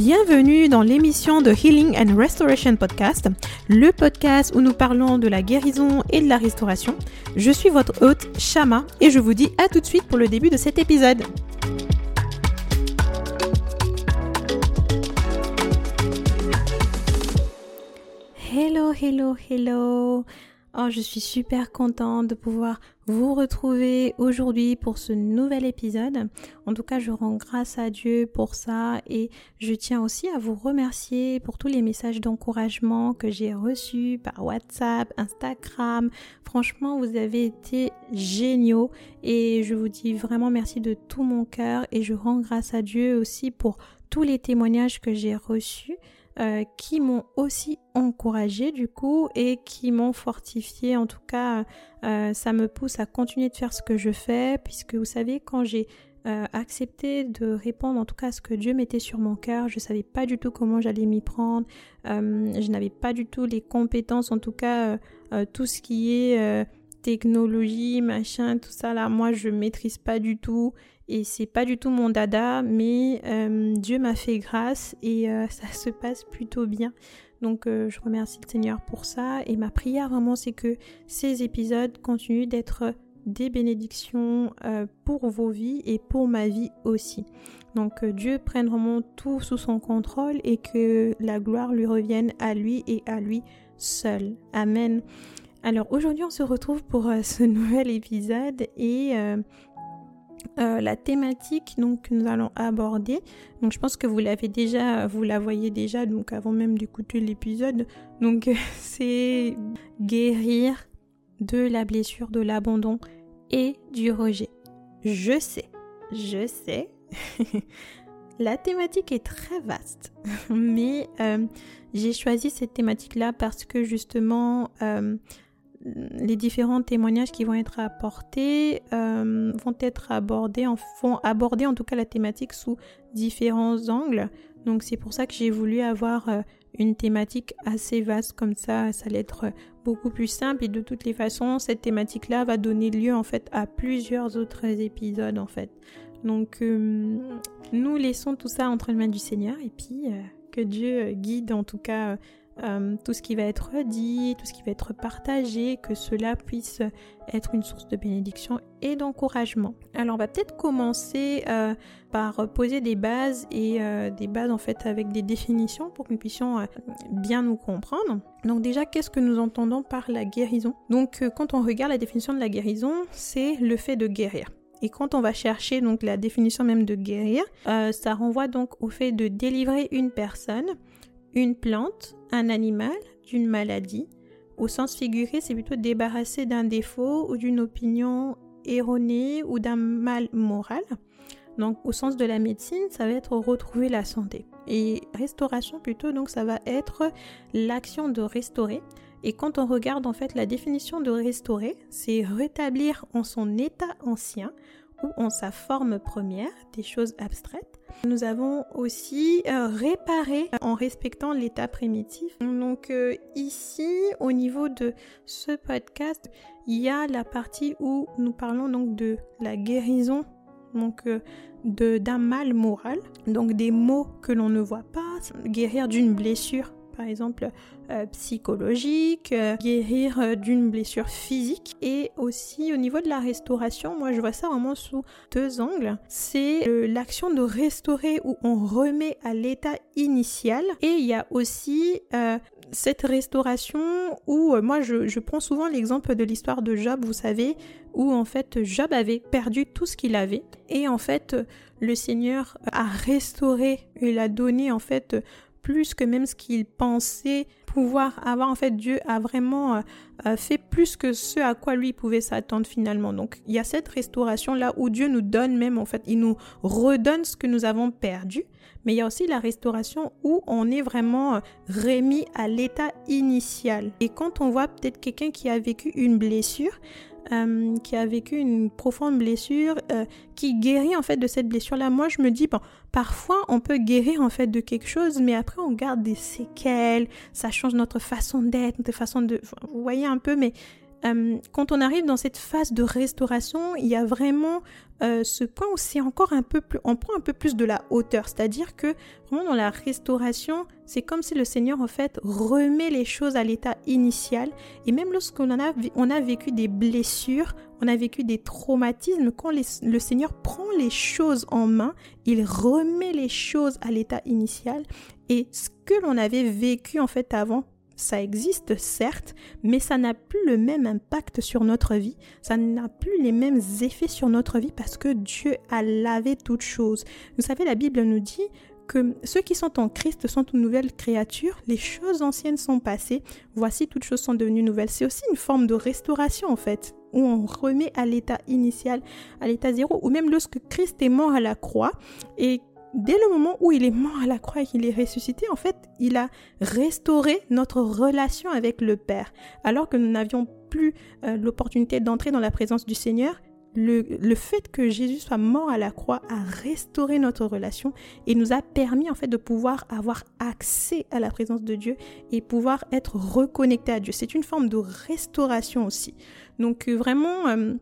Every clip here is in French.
Bienvenue dans l'émission de Healing and Restoration Podcast, le podcast où nous parlons de la guérison et de la restauration. Je suis votre hôte Shama et je vous dis à tout de suite pour le début de cet épisode. Hello, hello, hello. Oh, je suis super contente de pouvoir vous retrouver aujourd'hui pour ce nouvel épisode. En tout cas, je rends grâce à Dieu pour ça et je tiens aussi à vous remercier pour tous les messages d'encouragement que j'ai reçus par WhatsApp, Instagram. Franchement, vous avez été géniaux et je vous dis vraiment merci de tout mon cœur et je rends grâce à Dieu aussi pour tous les témoignages que j'ai reçus. Euh, qui m'ont aussi encouragé du coup et qui m'ont fortifié. En tout cas, euh, ça me pousse à continuer de faire ce que je fais puisque vous savez, quand j'ai euh, accepté de répondre en tout cas à ce que Dieu mettait sur mon cœur, je savais pas du tout comment j'allais m'y prendre, je n'avais pas du tout les compétences, en tout cas tout ce qui est technologie, machin, tout ça là, moi je maîtrise pas du tout et c'est pas du tout mon dada, mais euh, Dieu m'a fait grâce et euh, ça se passe plutôt bien. Donc euh, je remercie le Seigneur pour ça et ma prière vraiment c'est que ces épisodes continuent d'être des bénédictions pour vos vies et pour ma vie aussi. Donc Dieu prenne vraiment tout sous son contrôle et que la gloire lui revienne à lui et à lui seul. Amen. Alors aujourd'hui on se retrouve pour ce nouvel épisode et euh, la thématique donc que nous allons aborder. Donc je pense que vous l'avez déjà, vous la voyez déjà donc avant même d'écouter l'épisode. Donc c'est guérir de la blessure, de l'abandon et du rejet. Je sais, je sais. la thématique est très vaste, mais euh, j'ai choisi cette thématique-là parce que justement, euh, les différents témoignages qui vont être apportés euh, vont être abordés, en, vont aborder en tout cas la thématique sous différents angles. Donc c'est pour ça que j'ai voulu avoir euh, une thématique assez vaste comme ça, ça allait être beaucoup plus simple et de toutes les façons cette thématique-là va donner lieu en fait à plusieurs autres épisodes en fait. Donc euh, nous laissons tout ça entre les mains du Seigneur et puis que Dieu guide en tout cas euh, tout ce qui va être dit, tout ce qui va être partagé, que cela puisse être une source de bénédiction et d'encouragement. Alors on va peut-être commencer euh, par poser des bases et euh, des bases en fait avec des définitions pour que nous puissions bien nous comprendre. Donc déjà qu'est-ce que nous entendons par la guérison? Donc quand on regarde la définition de la guérison, c'est le fait de guérir. Et quand on va chercher donc la définition même de guérir, ça renvoie donc au fait de délivrer une personne une plante, un animal, d'une maladie. Au sens figuré, c'est plutôt débarrasser d'un défaut ou d'une opinion erronée ou d'un mal moral. Donc au sens de la médecine, ça va être retrouver la santé. Et restauration plutôt, donc ça va être l'action de restaurer. Et quand on regarde en fait la définition de restaurer, c'est rétablir en son état ancien ou en sa forme première, des choses abstraites. Nous avons aussi euh, réparé en respectant l'état primitif. Donc euh, ici, au niveau de ce podcast, il y a la partie où nous parlons donc de la guérison donc euh, d'un mal moral, donc des mots que l'on ne voit pas, guérir d'une blessure par exemple euh, psychologique, euh, guérir euh, d'une blessure physique. Et aussi au niveau de la restauration, moi je vois ça vraiment sous deux angles. C'est l'action de restaurer où on remet à l'état initial. Et il y a aussi cette restauration où moi je, je, prends souvent l'exemple de l'histoire de Job, vous savez, où en fait Job avait perdu tout ce qu'il avait. Et en fait le Seigneur a restauré, il a donné en fait plus que même ce qu'il pensait pouvoir avoir. En fait, Dieu a vraiment euh, euh, fait plus que ce à quoi lui pouvait s'attendre finalement. Donc, il y a cette restauration là où Dieu nous donne même, en fait, il nous redonne ce que nous avons perdu. Mais il y a aussi la restauration où on est vraiment euh, remis à l'état initial. Et quand on voit peut-être quelqu'un qui a vécu une blessure, euh, qui a vécu une profonde blessure, euh, qui guérit en fait de cette blessure-là. Moi, je me dis, bon, parfois on peut guérir en fait de quelque chose, mais après on garde des séquelles, ça change notre façon d'être, notre façon de... Vous voyez un peu, mais euh, quand on arrive dans cette phase de restauration, il y a vraiment euh, ce point où c'est encore un peu plus, on prend un peu plus de la hauteur, c'est-à-dire que vraiment dans la restauration, c'est comme si le Seigneur en fait remet les choses à l'état initial, et même lorsqu'on a, on a vécu des blessures, on a vécu des traumatismes, quand le Seigneur prend les choses en main, il remet les choses à l'état initial, et ce que l'on avait vécu en fait avant ça existe certes, mais ça n'a plus le même impact sur notre vie, ça n'a plus les mêmes effets sur notre vie parce que Dieu a lavé toutes choses. Vous savez, la Bible nous dit que ceux qui sont en Christ sont une nouvelle créature, les choses anciennes sont passées, voici toutes choses sont devenues nouvelles. C'est aussi une forme de restauration en fait, où on remet à l'état initial, à l'état zéro, ou même lorsque Christ est mort à la croix et dès le moment où il est mort à la croix et qu'il est ressuscité, en fait, il a restauré notre relation avec le Père. Alors que nous n'avions plus euh, l'opportunité d'entrer dans la présence du Seigneur, le, fait que Jésus soit mort à la croix a restauré notre relation et nous a permis en fait de pouvoir avoir accès à la présence de Dieu et pouvoir être reconnecté à Dieu. C'est une forme de restauration aussi. Donc euh, vraiment, euh,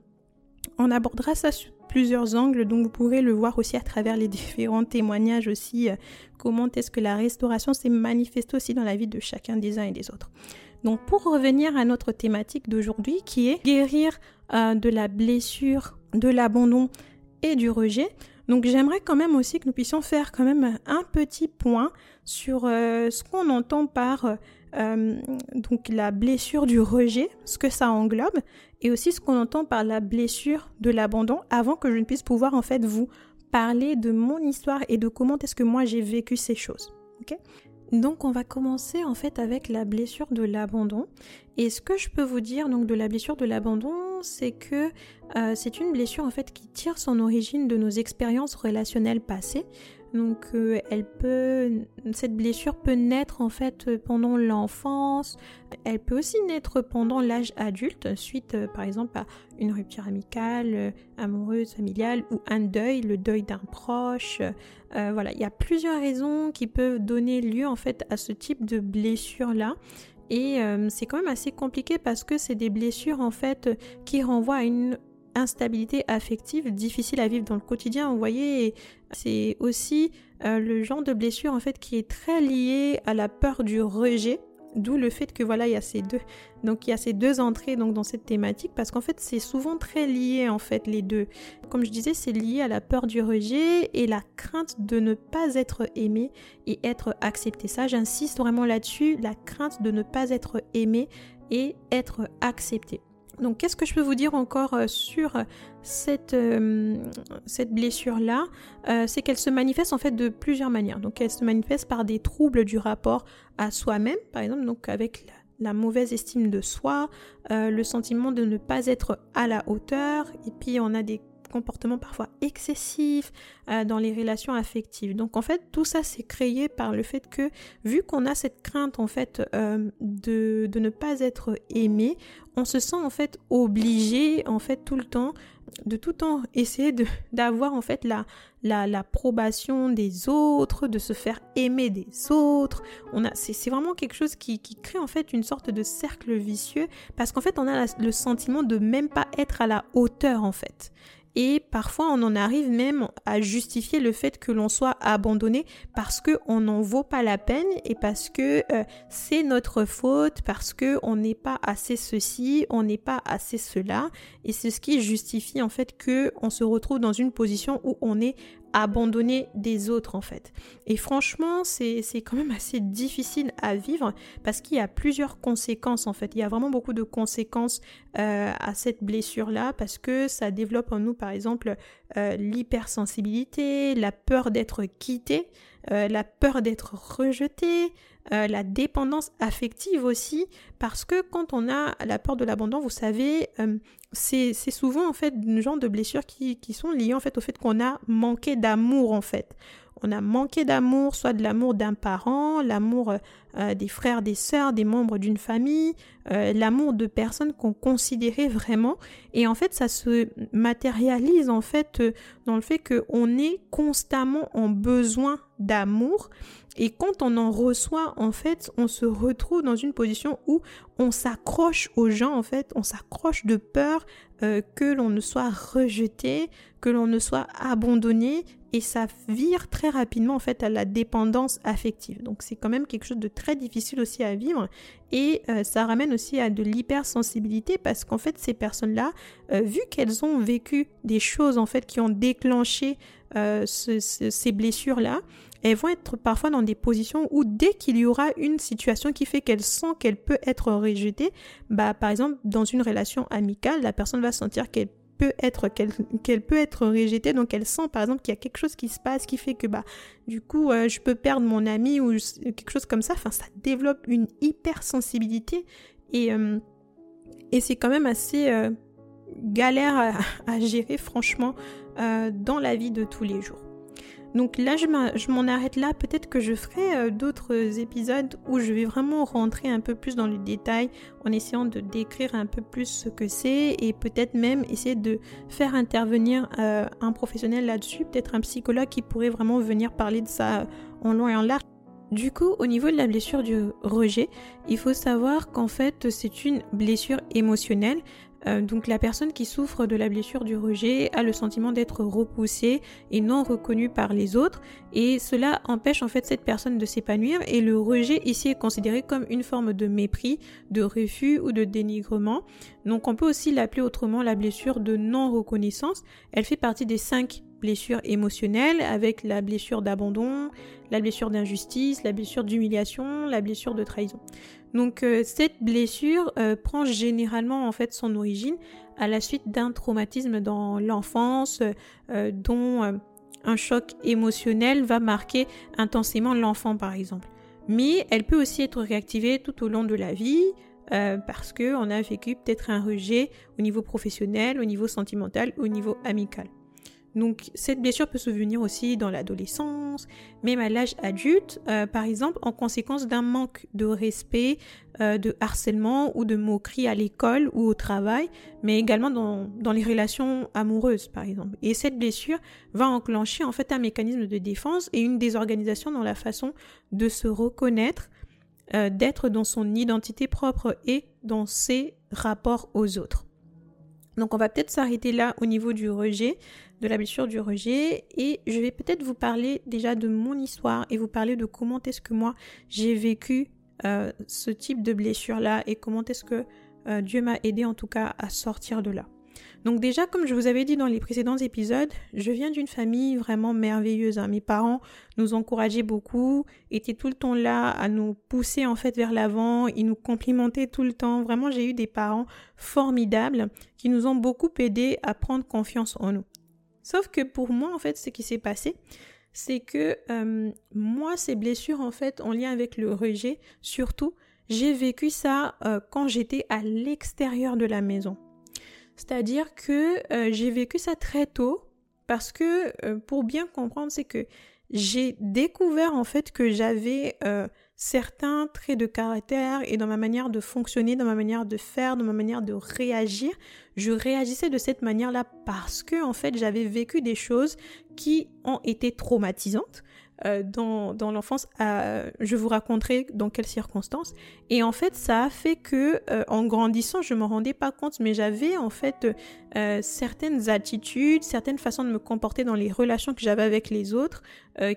on abordera ça plusieurs angles, donc vous pourrez le voir aussi à travers les différents témoignages aussi, euh, comment est-ce que la restauration s'est manifestée aussi dans la vie de chacun des uns et des autres. Donc pour revenir à notre thématique d'aujourd'hui qui est guérir euh, de la blessure, de l'abandon et du rejet, donc j'aimerais quand même aussi que nous puissions faire quand même un petit point sur euh, ce qu'on entend par donc la blessure du rejet, ce que ça englobe, et aussi ce qu'on entend par la blessure de l'abandon avant que je ne puisse pouvoir en fait vous parler de mon histoire et de comment est-ce que moi j'ai vécu ces choses. donc on va commencer en fait avec la blessure de l'abandon. Et ce que je peux vous dire donc de la blessure de l'abandon, c'est que euh, c'est une blessure en fait qui tire son origine de nos expériences relationnelles passées. Donc euh, elle peut cette blessure peut naître en fait pendant l'enfance, elle peut aussi naître pendant l'âge adulte suite euh, par exemple à une rupture amicale, euh, amoureuse, familiale ou un deuil, le deuil d'un proche. voilà, il y a plusieurs raisons qui peuvent donner lieu en fait à ce type de blessure là. Et c'est quand même assez compliqué parce que c'est des blessures en fait qui renvoient à une instabilité affective difficile à vivre dans le quotidien. Vous voyez, c'est aussi euh, le genre de blessure en fait qui est très lié à la peur du rejet. D'où le fait que voilà, il y a ces deux, donc il y a ces deux entrées donc dans cette thématique parce qu'en fait c'est souvent très lié en fait les deux. Comme je disais, c'est lié à la peur du rejet et la crainte de ne pas être aimé et être accepté. Ça, j'insiste vraiment là-dessus, la crainte de ne pas être aimé et être accepté. Donc qu'est-ce que je peux vous dire encore euh, sur cette, euh, cette blessure-là? Euh, C'est qu'elle se manifeste en fait de plusieurs manières. Donc elle se manifeste par des troubles du rapport à soi-même, par exemple, donc avec la, mauvaise estime de soi, le sentiment de ne pas être à la hauteur, et puis on a des comportements parfois excessifs euh, dans les relations affectives. Donc en fait, tout ça c'est créé par le fait que vu qu'on a cette crainte en fait euh, de, de ne pas être aimé, on se sent en fait obligé en fait tout le temps de tout temps essayer d'avoir en fait la l'approbation des autres, de se faire aimer des autres. On a c'est vraiment quelque chose qui, qui, crée en fait une sorte de cercle vicieux parce qu'en fait on a le sentiment de même pas être à la hauteur en fait et parfois on en arrive même à justifier le fait que l'on soit abandonné parce que on n'en vaut pas la peine et parce que euh, c'est notre faute parce que on n'est pas assez ceci, on n'est pas assez cela. Et c'est ce qui justifie en fait que on se retrouve dans une position où on est abandonner des autres en fait. Et franchement, c'est quand même assez difficile à vivre parce qu'il y a plusieurs conséquences en fait. Il y a vraiment beaucoup de conséquences euh, à cette blessure-là parce que ça développe en nous par exemple euh, l'hypersensibilité, la peur d'être quitté, euh, la peur d'être rejeté, la dépendance affective aussi, parce que quand on a la peur de l'abandon, vous savez, c'est souvent en fait une genre de blessures qui, qui sont liées en fait au fait qu'on a manqué d'amour en fait. On a manqué d'amour, soit de l'amour d'un parent, l'amour euh, des frères, des sœurs, des membres d'une famille, euh, l'amour de personnes qu'on considérait vraiment. Et en fait, ça se matérialise en fait euh, dans le fait qu'on est constamment en besoin d'amour. Et quand on en reçoit, en fait, on se retrouve dans une position où on s'accroche aux gens, en fait, on s'accroche de peur euh, que l'on ne soit rejeté, que l'on ne soit abandonné, et ça vire très rapidement, en fait, à la dépendance affective. Donc c'est quand même quelque chose de très difficile aussi à vivre, et euh, ça ramène aussi à de l'hypersensibilité, parce qu'en fait, ces personnes-là, euh, vu qu'elles ont vécu des choses, en fait, qui ont déclenché ces blessures-là, elles vont être parfois dans des positions où dès qu'il y aura une situation qui fait qu'elle sent qu'elle peut être rejetée, bah par exemple dans une relation amicale, la personne va sentir qu'elle peut être qu'elle peut être rejetée. Donc elle sent par exemple qu'il y a quelque chose qui se passe qui fait que bah du coup euh, je peux perdre mon ami ou quelque chose comme ça. Enfin ça développe une hypersensibilité et euh, et c'est quand même assez euh, galère à, gérer franchement dans la vie de tous les jours donc là, je m'en arrête là. Peut-être que je ferai euh, d'autres épisodes où je vais vraiment rentrer un peu plus dans le détail en essayant de décrire un peu plus ce que c'est et peut-être même essayer de faire intervenir euh, un professionnel là-dessus, peut-être un psychologue qui pourrait vraiment venir parler de ça en long et en large. Du coup, au niveau de la blessure du rejet, il faut savoir qu'en fait, c'est une blessure émotionnelle euh, donc la personne qui souffre de la blessure du rejet a le sentiment d'être repoussée et non reconnue par les autres et cela empêche en fait cette personne de s'épanouir et le rejet ici est considéré comme une forme de mépris, de refus ou de dénigrement. Donc on peut aussi l'appeler autrement la blessure de non-reconnaissance. Elle fait partie des cinq blessures émotionnelles avec la blessure d'abandon, la blessure d'injustice, la blessure d'humiliation, la blessure de trahison. Donc euh, cette blessure euh, prend généralement en fait son origine à la suite d'un traumatisme dans l'enfance euh, dont un choc émotionnel va marquer intensément l'enfant par exemple. Mais elle peut aussi être réactivée tout au long de la vie parce qu'on a vécu peut-être un rejet au niveau professionnel, au niveau sentimental, au niveau amical. Donc cette blessure peut se venir aussi dans l'adolescence, même à l'âge adulte, euh, par exemple en conséquence d'un manque de respect, euh, de harcèlement ou de moquerie à l'école ou au travail, mais également dans, les relations amoureuses par exemple. Et cette blessure va enclencher en fait un mécanisme de défense et une désorganisation dans la façon de se reconnaître, euh, d'être dans son identité propre et dans ses rapports aux autres. Donc on va peut-être s'arrêter là au niveau du rejet, de la blessure du rejet, et je vais peut-être vous parler déjà de mon histoire et vous parler de comment est-ce que moi j'ai vécu euh, ce type de blessure-là et comment est-ce que euh, Dieu m'a aidé en tout cas à sortir de là. Donc déjà, comme je vous avais dit dans les précédents épisodes, je viens d'une famille vraiment merveilleuse. Hein. Mes parents nous encourageaient beaucoup, étaient tout le temps là à nous pousser en fait vers l'avant, ils nous complimentaient tout le temps. Vraiment, j'ai eu des parents formidables qui nous ont beaucoup aidés à prendre confiance en nous. Sauf que pour moi, en fait, ce qui s'est passé, c'est que euh, moi, ces blessures, en fait, en lien avec le rejet, surtout, j'ai vécu ça euh, quand j'étais à l'extérieur de la maison. C'est-à-dire que euh, j'ai vécu ça très tôt parce que pour bien comprendre, c'est que j'ai découvert en fait que j'avais certains traits de caractère et dans ma manière de fonctionner, dans ma manière de faire, dans ma manière de réagir, je réagissais de cette manière-là parce que en fait j'avais vécu des choses qui ont été traumatisantes. Euh, dans, dans l'enfance, euh, je vous raconterai dans quelles circonstances. Et en fait, ça a fait que, euh, en grandissant, je me rendais pas compte, mais j'avais en fait certaines attitudes, certaines façons de me comporter dans les relations que j'avais avec les autres,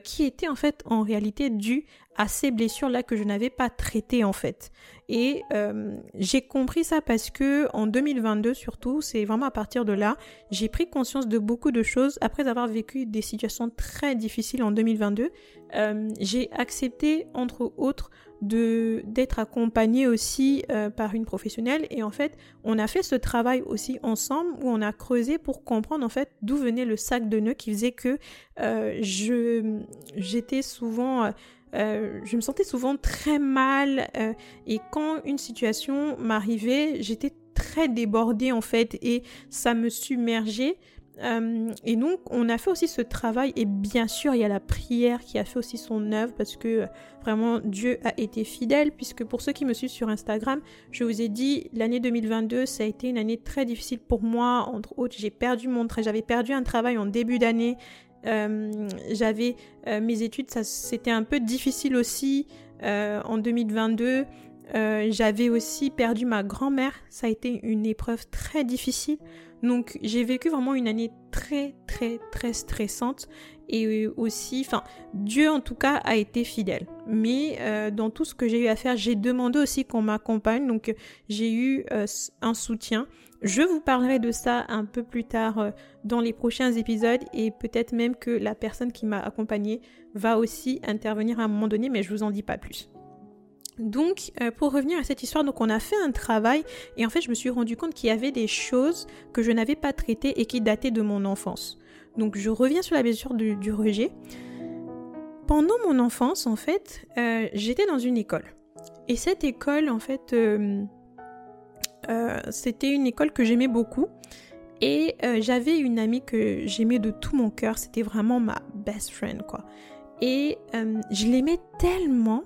qui étaient en fait en réalité dues à ces blessures-là que je n'avais pas traitées en fait. Et euh, j'ai compris ça parce que en 2022 surtout, c'est vraiment à partir de là, j'ai pris conscience de beaucoup de choses après avoir vécu des situations très difficiles en 2022. Euh, j'ai accepté entre autres d'être accompagnée aussi euh, par une professionnelle et en fait on a fait ce travail aussi ensemble où on a creusé pour comprendre en fait d'où venait le sac de nœuds qui faisait que je j'étais souvent euh, je me sentais souvent très mal euh, et quand une situation m'arrivait, j'étais très débordée en fait et ça me submergeait. Euh, et donc on a fait aussi ce travail et bien sûr il y a la prière qui a fait aussi son œuvre parce que vraiment Dieu a été fidèle puisque pour ceux qui me suivent sur Instagram, je vous ai dit l'année 2022 ça a été une année très difficile pour moi entre autres j'ai perdu mon j'avais perdu un travail en début d'année j'avais mes études, c'était un peu difficile aussi en 2022. j'avais aussi perdu ma grand-mère, ça a été une épreuve très difficile. Donc j'ai vécu vraiment une année très très très stressante et aussi, enfin Dieu en tout cas a été fidèle. Mais euh, dans tout ce que j'ai eu à faire, j'ai demandé aussi qu'on m'accompagne, donc j'ai eu euh, un soutien. Je vous parlerai de ça un peu plus tard euh, dans les prochains épisodes et peut-être même que la personne qui m'a accompagnée va aussi intervenir à un moment donné, mais je vous en dis pas plus. Donc, euh, pour revenir à cette histoire, donc on a fait un travail et en fait, je me suis rendu compte qu'il y avait des choses que je n'avais pas traitées et qui dataient de mon enfance. Donc, je reviens sur la blessure du, rejet. Pendant mon enfance, en fait, euh, j'étais dans une école. Et cette école, en fait, euh, c'était une école que j'aimais beaucoup. Et j'avais une amie que j'aimais de tout mon cœur. C'était vraiment ma best friend, quoi. Et je l'aimais tellement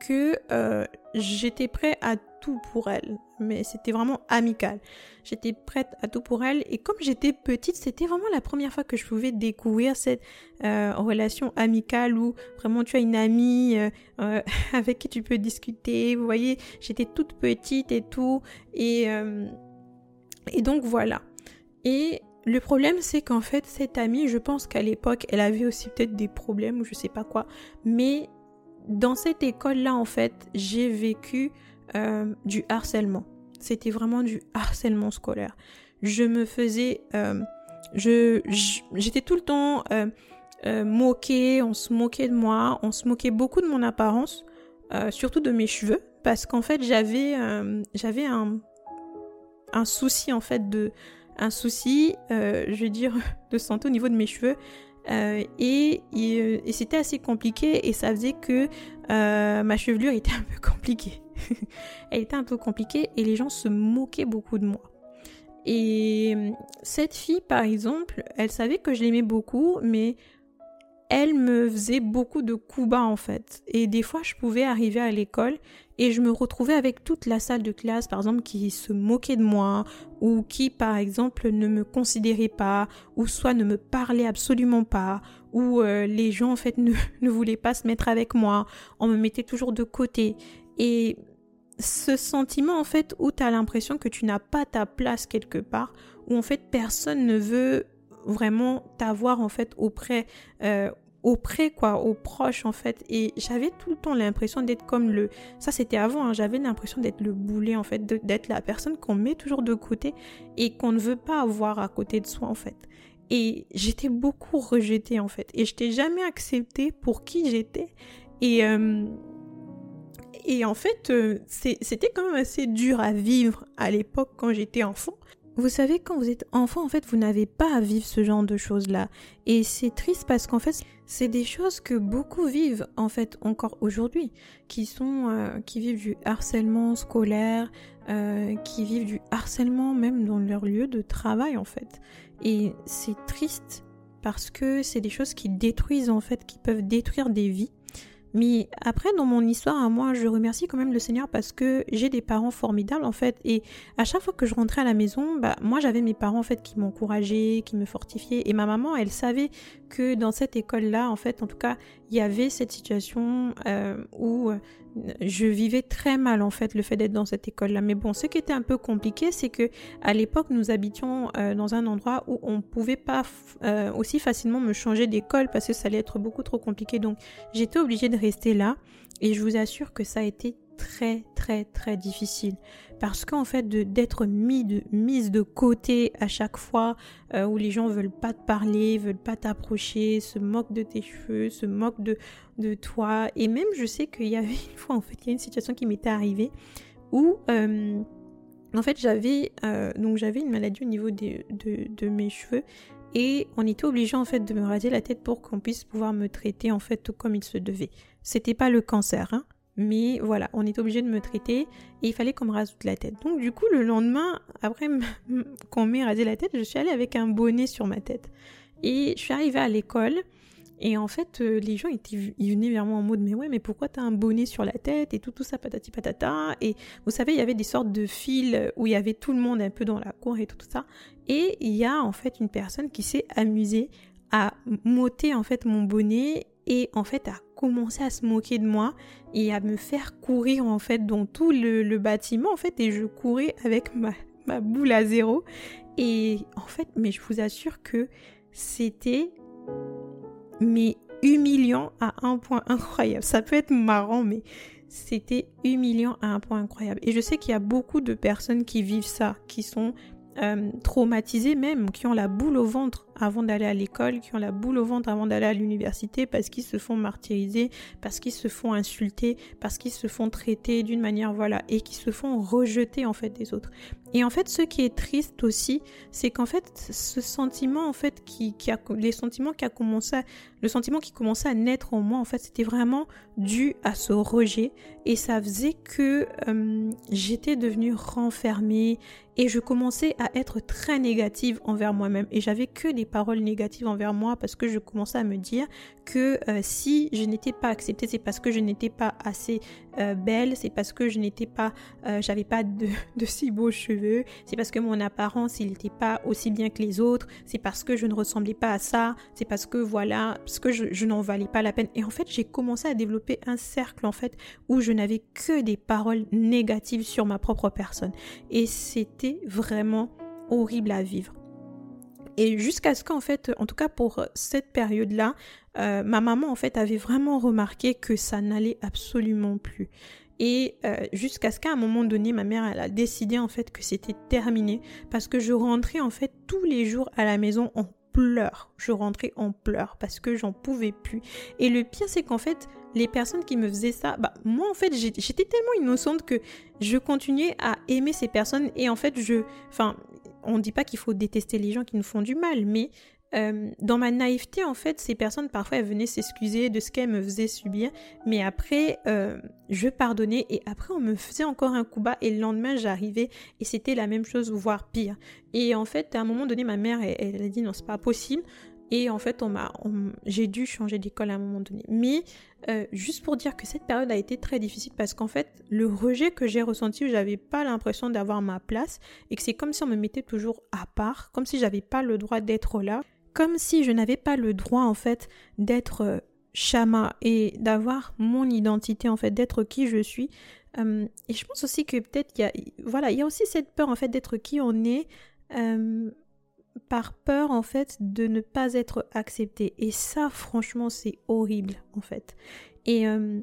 que euh, j'étais prêt à tout pour elle, mais c'était vraiment amical. J'étais prête à tout pour elle et comme j'étais petite, c'était vraiment la première fois que je pouvais découvrir cette euh, relation amicale où vraiment tu as une amie euh, avec qui tu peux discuter. Vous voyez, j'étais toute petite et tout et et donc voilà. Et le problème, c'est qu'en fait, cette amie, je pense qu'à l'époque, elle avait aussi peut-être des problèmes ou je sais pas quoi, mais dans cette école-là, en fait, j'ai vécu euh, du harcèlement. C'était vraiment du harcèlement scolaire. Je me faisais... Euh, je, j'étais tout le temps euh, moquée, on se moquait de moi, on se moquait beaucoup de mon apparence, surtout de mes cheveux, parce qu'en fait, j'avais, un, un souci, en fait, de... Un souci, je vais dire, de santé au niveau de mes cheveux. Euh, et, et, c'était assez compliqué et ça faisait que euh, ma chevelure était un peu compliquée. Elle était un peu compliquée et les gens se moquaient beaucoup de moi. Et cette fille, par exemple, elle savait que je l'aimais beaucoup, mais elle me faisait beaucoup de coups bas en fait. Et des fois, je pouvais arriver à l'école et je me retrouvais avec toute la salle de classe, par exemple, qui se moquait de moi ou qui, par exemple, ne me considérait pas ou soit ne me parlait absolument pas ou euh, les gens en fait ne, ne voulaient pas se mettre avec moi. On me mettait toujours de côté. Et ce sentiment en fait où tu as l'impression que tu n'as pas ta place quelque part, où en fait personne ne veut vraiment t'avoir en fait auprès euh, auprès quoi aux proches en fait. Et j'avais tout le temps l'impression d'être comme le ça c'était avant hein, j'avais l'impression d'être le boulet en fait d'être la personne qu'on met toujours de côté et qu'on ne veut pas avoir à côté de soi en fait. Et j'étais beaucoup rejetée en fait. Et je t'ai jamais acceptée pour qui j'étais. Et euh, et en fait euh, c'était quand même assez dur à vivre à l'époque quand j'étais enfant vous savez, quand vous êtes enfant, en fait, vous n'avez pas à vivre ce genre de choses-là. Et c'est triste parce qu'en fait, c'est des choses que beaucoup vivent, en fait, encore aujourd'hui, qui sont, euh, qui vivent du harcèlement scolaire, euh, qui vivent du harcèlement même dans leur lieu de travail, en fait. Et c'est triste parce que c'est des choses qui détruisent, en fait, qui peuvent détruire des vies. Mais après, dans mon histoire moi, je remercie quand même le Seigneur parce que j'ai des parents formidables en fait. Et à chaque fois que je rentrais à la maison, bah, moi j'avais mes parents en fait qui m'encourageaient, qui me fortifiaient. Et ma maman, elle savait que dans cette école-là, en fait, en tout cas, il y avait cette situation euh, où euh, je vivais très mal en fait le fait d'être dans cette école là mais bon ce qui était un peu compliqué c'est que à l'époque nous habitions euh, dans un endroit où on pouvait pas aussi facilement me changer d'école parce que ça allait être beaucoup trop compliqué. Donc j'étais obligée de rester là et je vous assure que ça a été très très très difficile. Parce qu'en fait d'être mis de, mise de côté à chaque fois euh, où les gens veulent pas te parler, veulent pas t'approcher, se moquent de tes cheveux, se moquent de, de toi. Et même je sais qu'il y avait une fois en fait il y a une situation qui m'était arrivée où euh, en fait j'avais euh, donc j'avais une maladie au niveau de, de, mes cheveux et on était obligé en fait de me raser la tête pour qu'on puisse pouvoir me traiter en fait comme il se devait. C'était pas le cancer, hein, mais voilà, on est obligé de me traiter et il fallait qu'on me rase toute la tête. Donc du coup, le lendemain, après qu'on m'ait rasé la tête, je suis allée avec un bonnet sur ma tête. Et je suis arrivée à l'école et en fait, euh, les gens étaient, ils venaient vers moi en mode mais ouais, mais pourquoi t'as un bonnet sur la tête et tout, tout ça, patati patata. Et vous savez, il y avait des sortes de fils où il y avait tout le monde un peu dans la cour et tout, tout ça. Et il y a en fait une personne qui s'est amusée a m'ôté en fait mon bonnet et en fait a commencé à se moquer de moi et à me faire courir en fait dans tout le, bâtiment en fait et je courais avec ma, boule à zéro et en fait mais je vous assure que c'était mais humiliant à un point incroyable. Ça peut être marrant mais c'était humiliant à un point incroyable. Et je sais qu'il y a beaucoup de personnes qui vivent ça, qui sont euh, traumatisés même, qui ont la boule au ventre avant d'aller à l'école, qui ont la boule au ventre avant d'aller à l'université parce qu'ils se font martyriser, parce qu'ils se font insulter, parce qu'ils se font traiter d'une manière voilà et qui se font rejeter en fait des autres. Et en fait, ce qui est triste aussi, c'est qu'en fait, ce sentiment en fait qui, a les sentiments qui a commencé, le sentiment qui commençait à naître en moi en fait, c'était vraiment dû à ce rejet et ça faisait que euh, j'étais devenue renfermée et je commençais à être très négative envers moi-même et j'avais que des paroles négatives envers moi parce que je commençais à me dire que euh, si je n'étais pas acceptée c'est parce que je n'étais pas assez euh, belle c'est parce que je n'étais pas euh, j'avais pas de, si beaux cheveux c'est parce que mon apparence il n'était pas aussi bien que les autres c'est parce que je ne ressemblais pas à ça c'est parce que voilà parce que je, je n'en valais pas la peine et en fait j'ai commencé à développer un cercle en fait où je n'avais que des paroles négatives sur ma propre personne et c'était vraiment horrible à vivre. Et jusqu'à ce qu'en fait, en tout cas pour cette période-là, euh, ma maman en fait avait vraiment remarqué que ça n'allait absolument plus. Et euh, jusqu'à ce qu'à un moment donné, ma mère elle a décidé en fait que c'était terminé parce que je rentrais en fait tous les jours à la maison en pleurs. Je rentrais en pleurs parce que j'en pouvais plus. Et le pire c'est qu'en fait, les personnes qui me faisaient ça, bah moi en fait j'étais tellement innocente que je continuais à aimer ces personnes et en fait je, enfin on ne dit pas qu'il faut détester les gens qui nous font du mal, mais euh, dans ma naïveté, en fait, ces personnes, parfois, elles venaient s'excuser de ce qu'elles me faisaient subir, mais après, euh, je pardonnais et après, on me faisait encore un coup bas et le lendemain, j'arrivais et c'était la même chose, voire pire. Et en fait, à un moment donné, ma mère, elle, elle a dit non, c'est pas possible. Et en fait, on m'a, j'ai dû changer d'école à un moment donné. Mais euh, juste pour dire que cette période a été très difficile parce qu'en fait, le rejet que j'ai ressenti, j'avais pas l'impression d'avoir ma place et que c'est comme si on me mettait toujours à part, comme si j'avais pas le droit d'être là, comme si je n'avais pas le droit en fait d'être euh, Shama et d'avoir mon identité en fait, d'être qui je suis. Et je pense aussi que peut-être y a, voilà, il y a aussi cette peur en fait d'être qui on est par peur en fait de ne pas être accepté. Et ça, franchement, c'est horrible en fait. Et euh,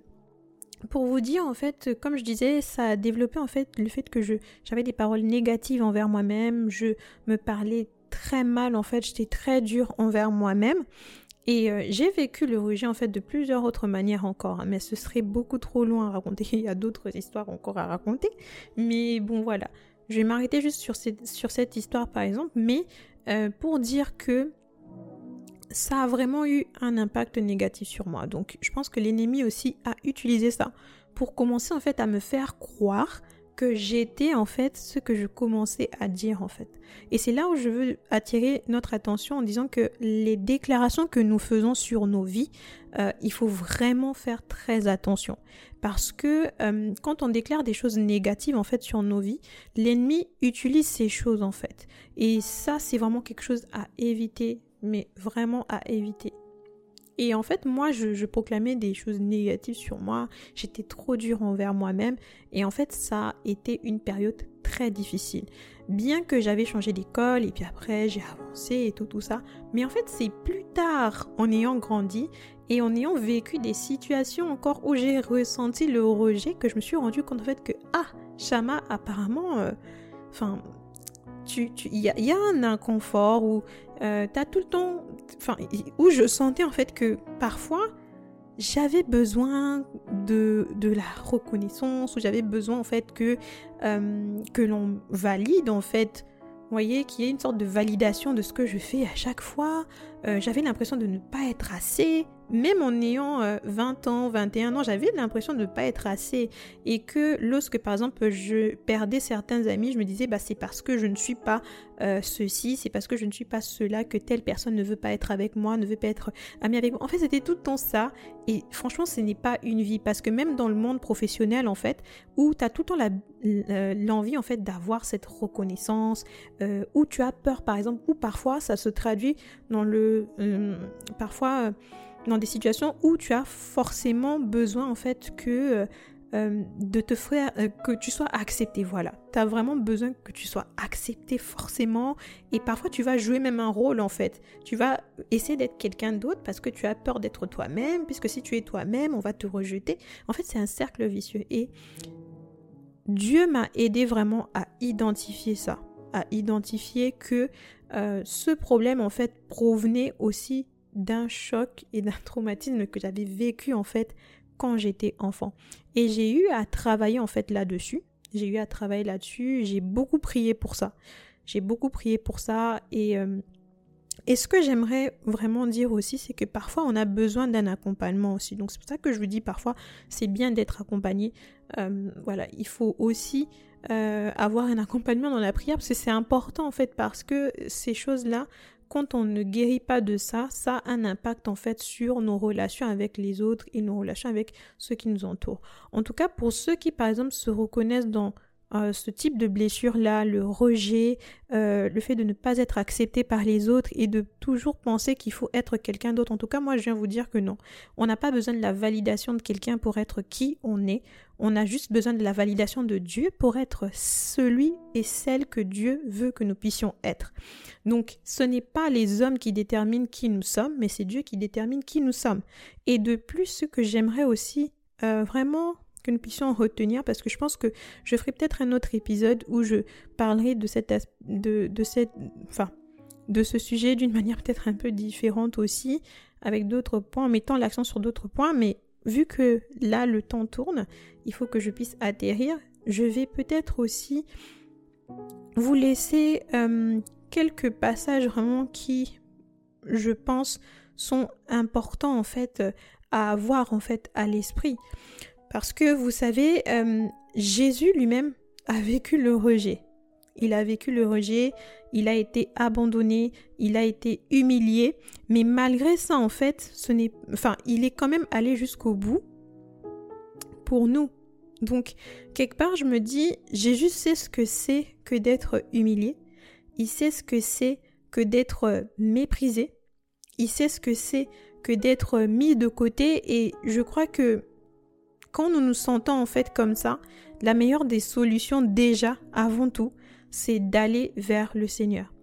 pour vous dire en fait, comme je disais, ça a développé en fait le fait que je j'avais des paroles négatives envers moi-même. Je me parlais très mal en fait. J'étais très dure envers moi-même. Et euh, j'ai vécu le rejet en fait de plusieurs autres manières encore, hein, mais ce serait beaucoup trop loin à raconter. Il y a d'autres histoires encore à raconter, mais bon voilà. Je vais m'arrêter juste sur sur cette histoire par exemple, mais euh, pour dire que ça a vraiment eu un impact négatif sur moi. Donc je pense que l'ennemi aussi a utilisé ça pour commencer en fait à me faire croire que j'étais en fait ce que je commençais à dire en fait. Et c'est là où je veux attirer notre attention en disant que les déclarations que nous faisons sur nos vies, euh, il faut vraiment faire très attention. Parce que euh, quand on déclare des choses négatives en fait sur nos vies, l'ennemi utilise ces choses en fait. Et ça c'est vraiment quelque chose à éviter, mais vraiment à éviter. Et en fait, moi, je, proclamais des choses négatives sur moi. J'étais trop dure envers moi-même. Et en fait, ça a été une période très difficile. Bien que j'avais changé d'école et puis après j'ai avancé et tout tout ça. Mais en fait, c'est plus tard, en ayant grandi et en ayant vécu des situations encore où j'ai ressenti le rejet, que je me suis rendu compte en fait que ah, Shama apparemment, euh, enfin, tu, il y, a un inconfort où euh, tout le temps, enfin, où je sentais en fait que parfois j'avais besoin de, de la reconnaissance, où j'avais besoin en fait que, euh, que l'on valide en fait, voyez, qu'il y ait une sorte de validation de ce que je fais à chaque fois. Euh, j'avais l'impression de ne pas être assez même en ayant 20 euh, ans, 21 ans, j'avais l'impression de ne pas être assez. Et que lorsque, par exemple, je perdais certains amis, je me disais, bah, c'est parce que je ne suis pas euh, ceci, c'est parce que je ne suis pas cela, que telle personne ne veut pas être avec moi, ne veut pas être amie avec moi. En fait, c'était tout le temps ça. Et franchement, ce n'est pas une vie. Parce que même dans le monde professionnel, en fait, où tu as tout le temps l'envie, en fait, d'avoir cette reconnaissance, où tu as peur, par exemple, ou parfois, ça se traduit dans le... parfois dans des situations où tu as forcément besoin en fait que euh, euh, de te faire euh, que tu sois accepté voilà. Tu as vraiment besoin que tu sois accepté forcément. Et parfois tu vas jouer même un rôle en fait. Tu vas essayer d'être quelqu'un d'autre parce que tu as peur d'être toi-même puisque si tu es toi-même on va te rejeter. En fait c'est un cercle vicieux. Et Dieu m'a aidé vraiment à identifier ça à identifier que ce problème en fait provenait aussi d'un choc et d'un traumatisme que j'avais vécu en fait quand j'étais enfant. Et j'ai eu à travailler en fait là-dessus. J'ai eu à travailler là-dessus. J'ai beaucoup prié pour ça. J'ai beaucoup prié pour ça. Et, euh, et ce que j'aimerais vraiment dire aussi, c'est que parfois on a besoin d'un accompagnement aussi. Donc c'est pour ça que je vous dis parfois c'est bien d'être accompagné. Euh, voilà, il faut aussi euh, avoir un accompagnement dans la prière parce que c'est important en fait parce que ces choses-là quand on ne guérit pas de ça, ça a un impact en fait sur nos relations avec les autres et nos relations avec ceux qui nous entourent. En tout cas, pour ceux qui par exemple se reconnaissent dans euh, ce type de blessure-là, le rejet, euh, le fait de ne pas être accepté par les autres et de toujours penser qu'il faut être quelqu'un d'autre. En tout cas, moi, je viens vous dire que non. On n'a pas besoin de la validation de quelqu'un pour être qui on est. On a juste besoin de la validation de Dieu pour être celui et celle que Dieu veut que nous puissions être. Donc, ce n'est pas les hommes qui déterminent qui nous sommes, mais c'est Dieu qui détermine qui nous sommes. Et de plus, ce que j'aimerais aussi euh, vraiment que nous puissions retenir parce que je pense que je ferai peut-être un autre épisode où je parlerai de cette de, de cette enfin de ce sujet d'une manière peut-être un peu différente aussi avec d'autres points en mettant l'accent sur d'autres points mais vu que là le temps tourne il faut que je puisse atterrir je vais peut-être aussi vous laisser euh, quelques passages vraiment qui je pense sont importants en fait à avoir en fait à l'esprit parce que vous savez, euh, Jésus lui-même a vécu le rejet. Il a vécu le rejet, il a été abandonné, il a été humilié, mais malgré ça, en fait, ce n'est, enfin, il est quand même allé jusqu'au bout pour nous. Donc, quelque part, je me dis, Jésus sait ce que c'est que d'être humilié, il sait ce que c'est que d'être méprisé, il sait ce que c'est que d'être mis de côté, et je crois que quand nous nous sentons en fait comme ça, la meilleure des solutions déjà, avant tout, c'est d'aller vers le Seigneur.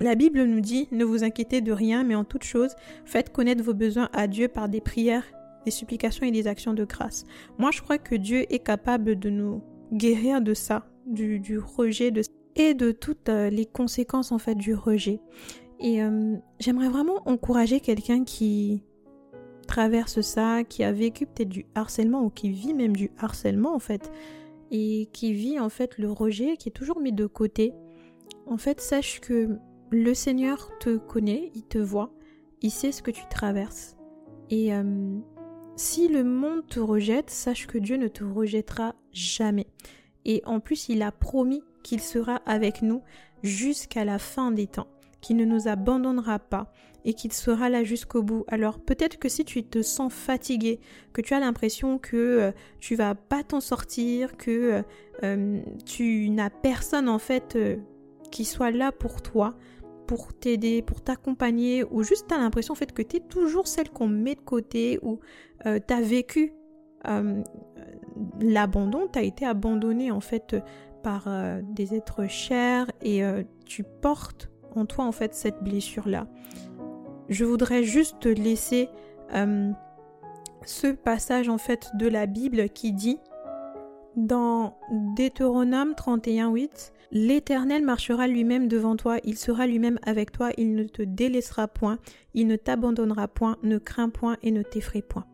La Bible nous dit, ne vous inquiétez de rien, mais en toute chose, faites connaître vos besoins à Dieu par des prières, des supplications et des actions de grâce. Moi, je crois que Dieu est capable de nous guérir de ça, du, rejet de et de toutes euh, les conséquences en fait du rejet. Et euh, j'aimerais vraiment encourager quelqu'un qui traverse ça, qui a vécu peut-être du harcèlement ou qui vit même du harcèlement en fait, et qui vit en fait le rejet, qui est toujours mis de côté, en fait sache que le Seigneur te connaît, il te voit, il sait ce que tu traverses. Et euh, si le monde te rejette, sache que Dieu ne te rejettera jamais. Et en plus, il a promis qu'il sera avec nous jusqu'à la fin des temps, qu'il ne nous abandonnera pas, et qu'il sera là jusqu'au bout. Alors peut-être que si tu te sens fatigué, que tu as l'impression que euh, tu vas pas t'en sortir, que euh, euh, tu n'as personne en fait qui soit là pour toi, pour t'aider, pour t'accompagner, ou juste tu as l'impression en fait que tu es toujours celle qu'on met de côté, ou tu as vécu l'abandon, tu as été abandonné en fait par des êtres chers et tu portes en toi en fait cette blessure là je voudrais juste laisser euh, ce passage en fait de la Bible qui dit dans Deutéronome 31.8 L'Éternel marchera lui-même devant toi, il sera lui-même avec toi, il ne te délaissera point, il ne t'abandonnera point, ne crains point et ne t'effraie point.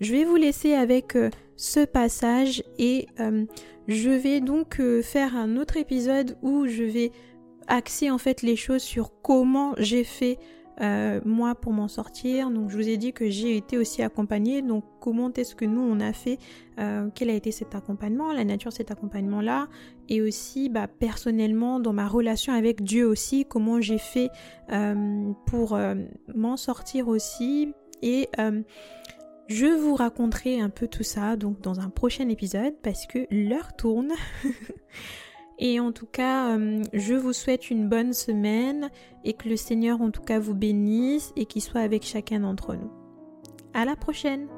Je vais vous laisser avec euh, ce passage et euh, je vais donc faire un autre épisode où je vais axer en fait les choses sur comment j'ai fait euh, moi pour m'en sortir. Donc je vous ai dit que j'ai été aussi accompagnée. Donc comment est-ce que nous on a fait euh, Quel a été cet accompagnement La nature cet accompagnement là Et aussi bah, personnellement dans ma relation avec Dieu aussi, comment j'ai fait euh, pour m'en sortir aussi. Et je vous raconterai un peu tout ça donc dans un prochain épisode parce que l'heure tourne. Et en tout cas, euh, je vous souhaite une bonne semaine et que le Seigneur en tout cas vous bénisse et qu'il soit avec chacun d'entre nous. À la prochaine!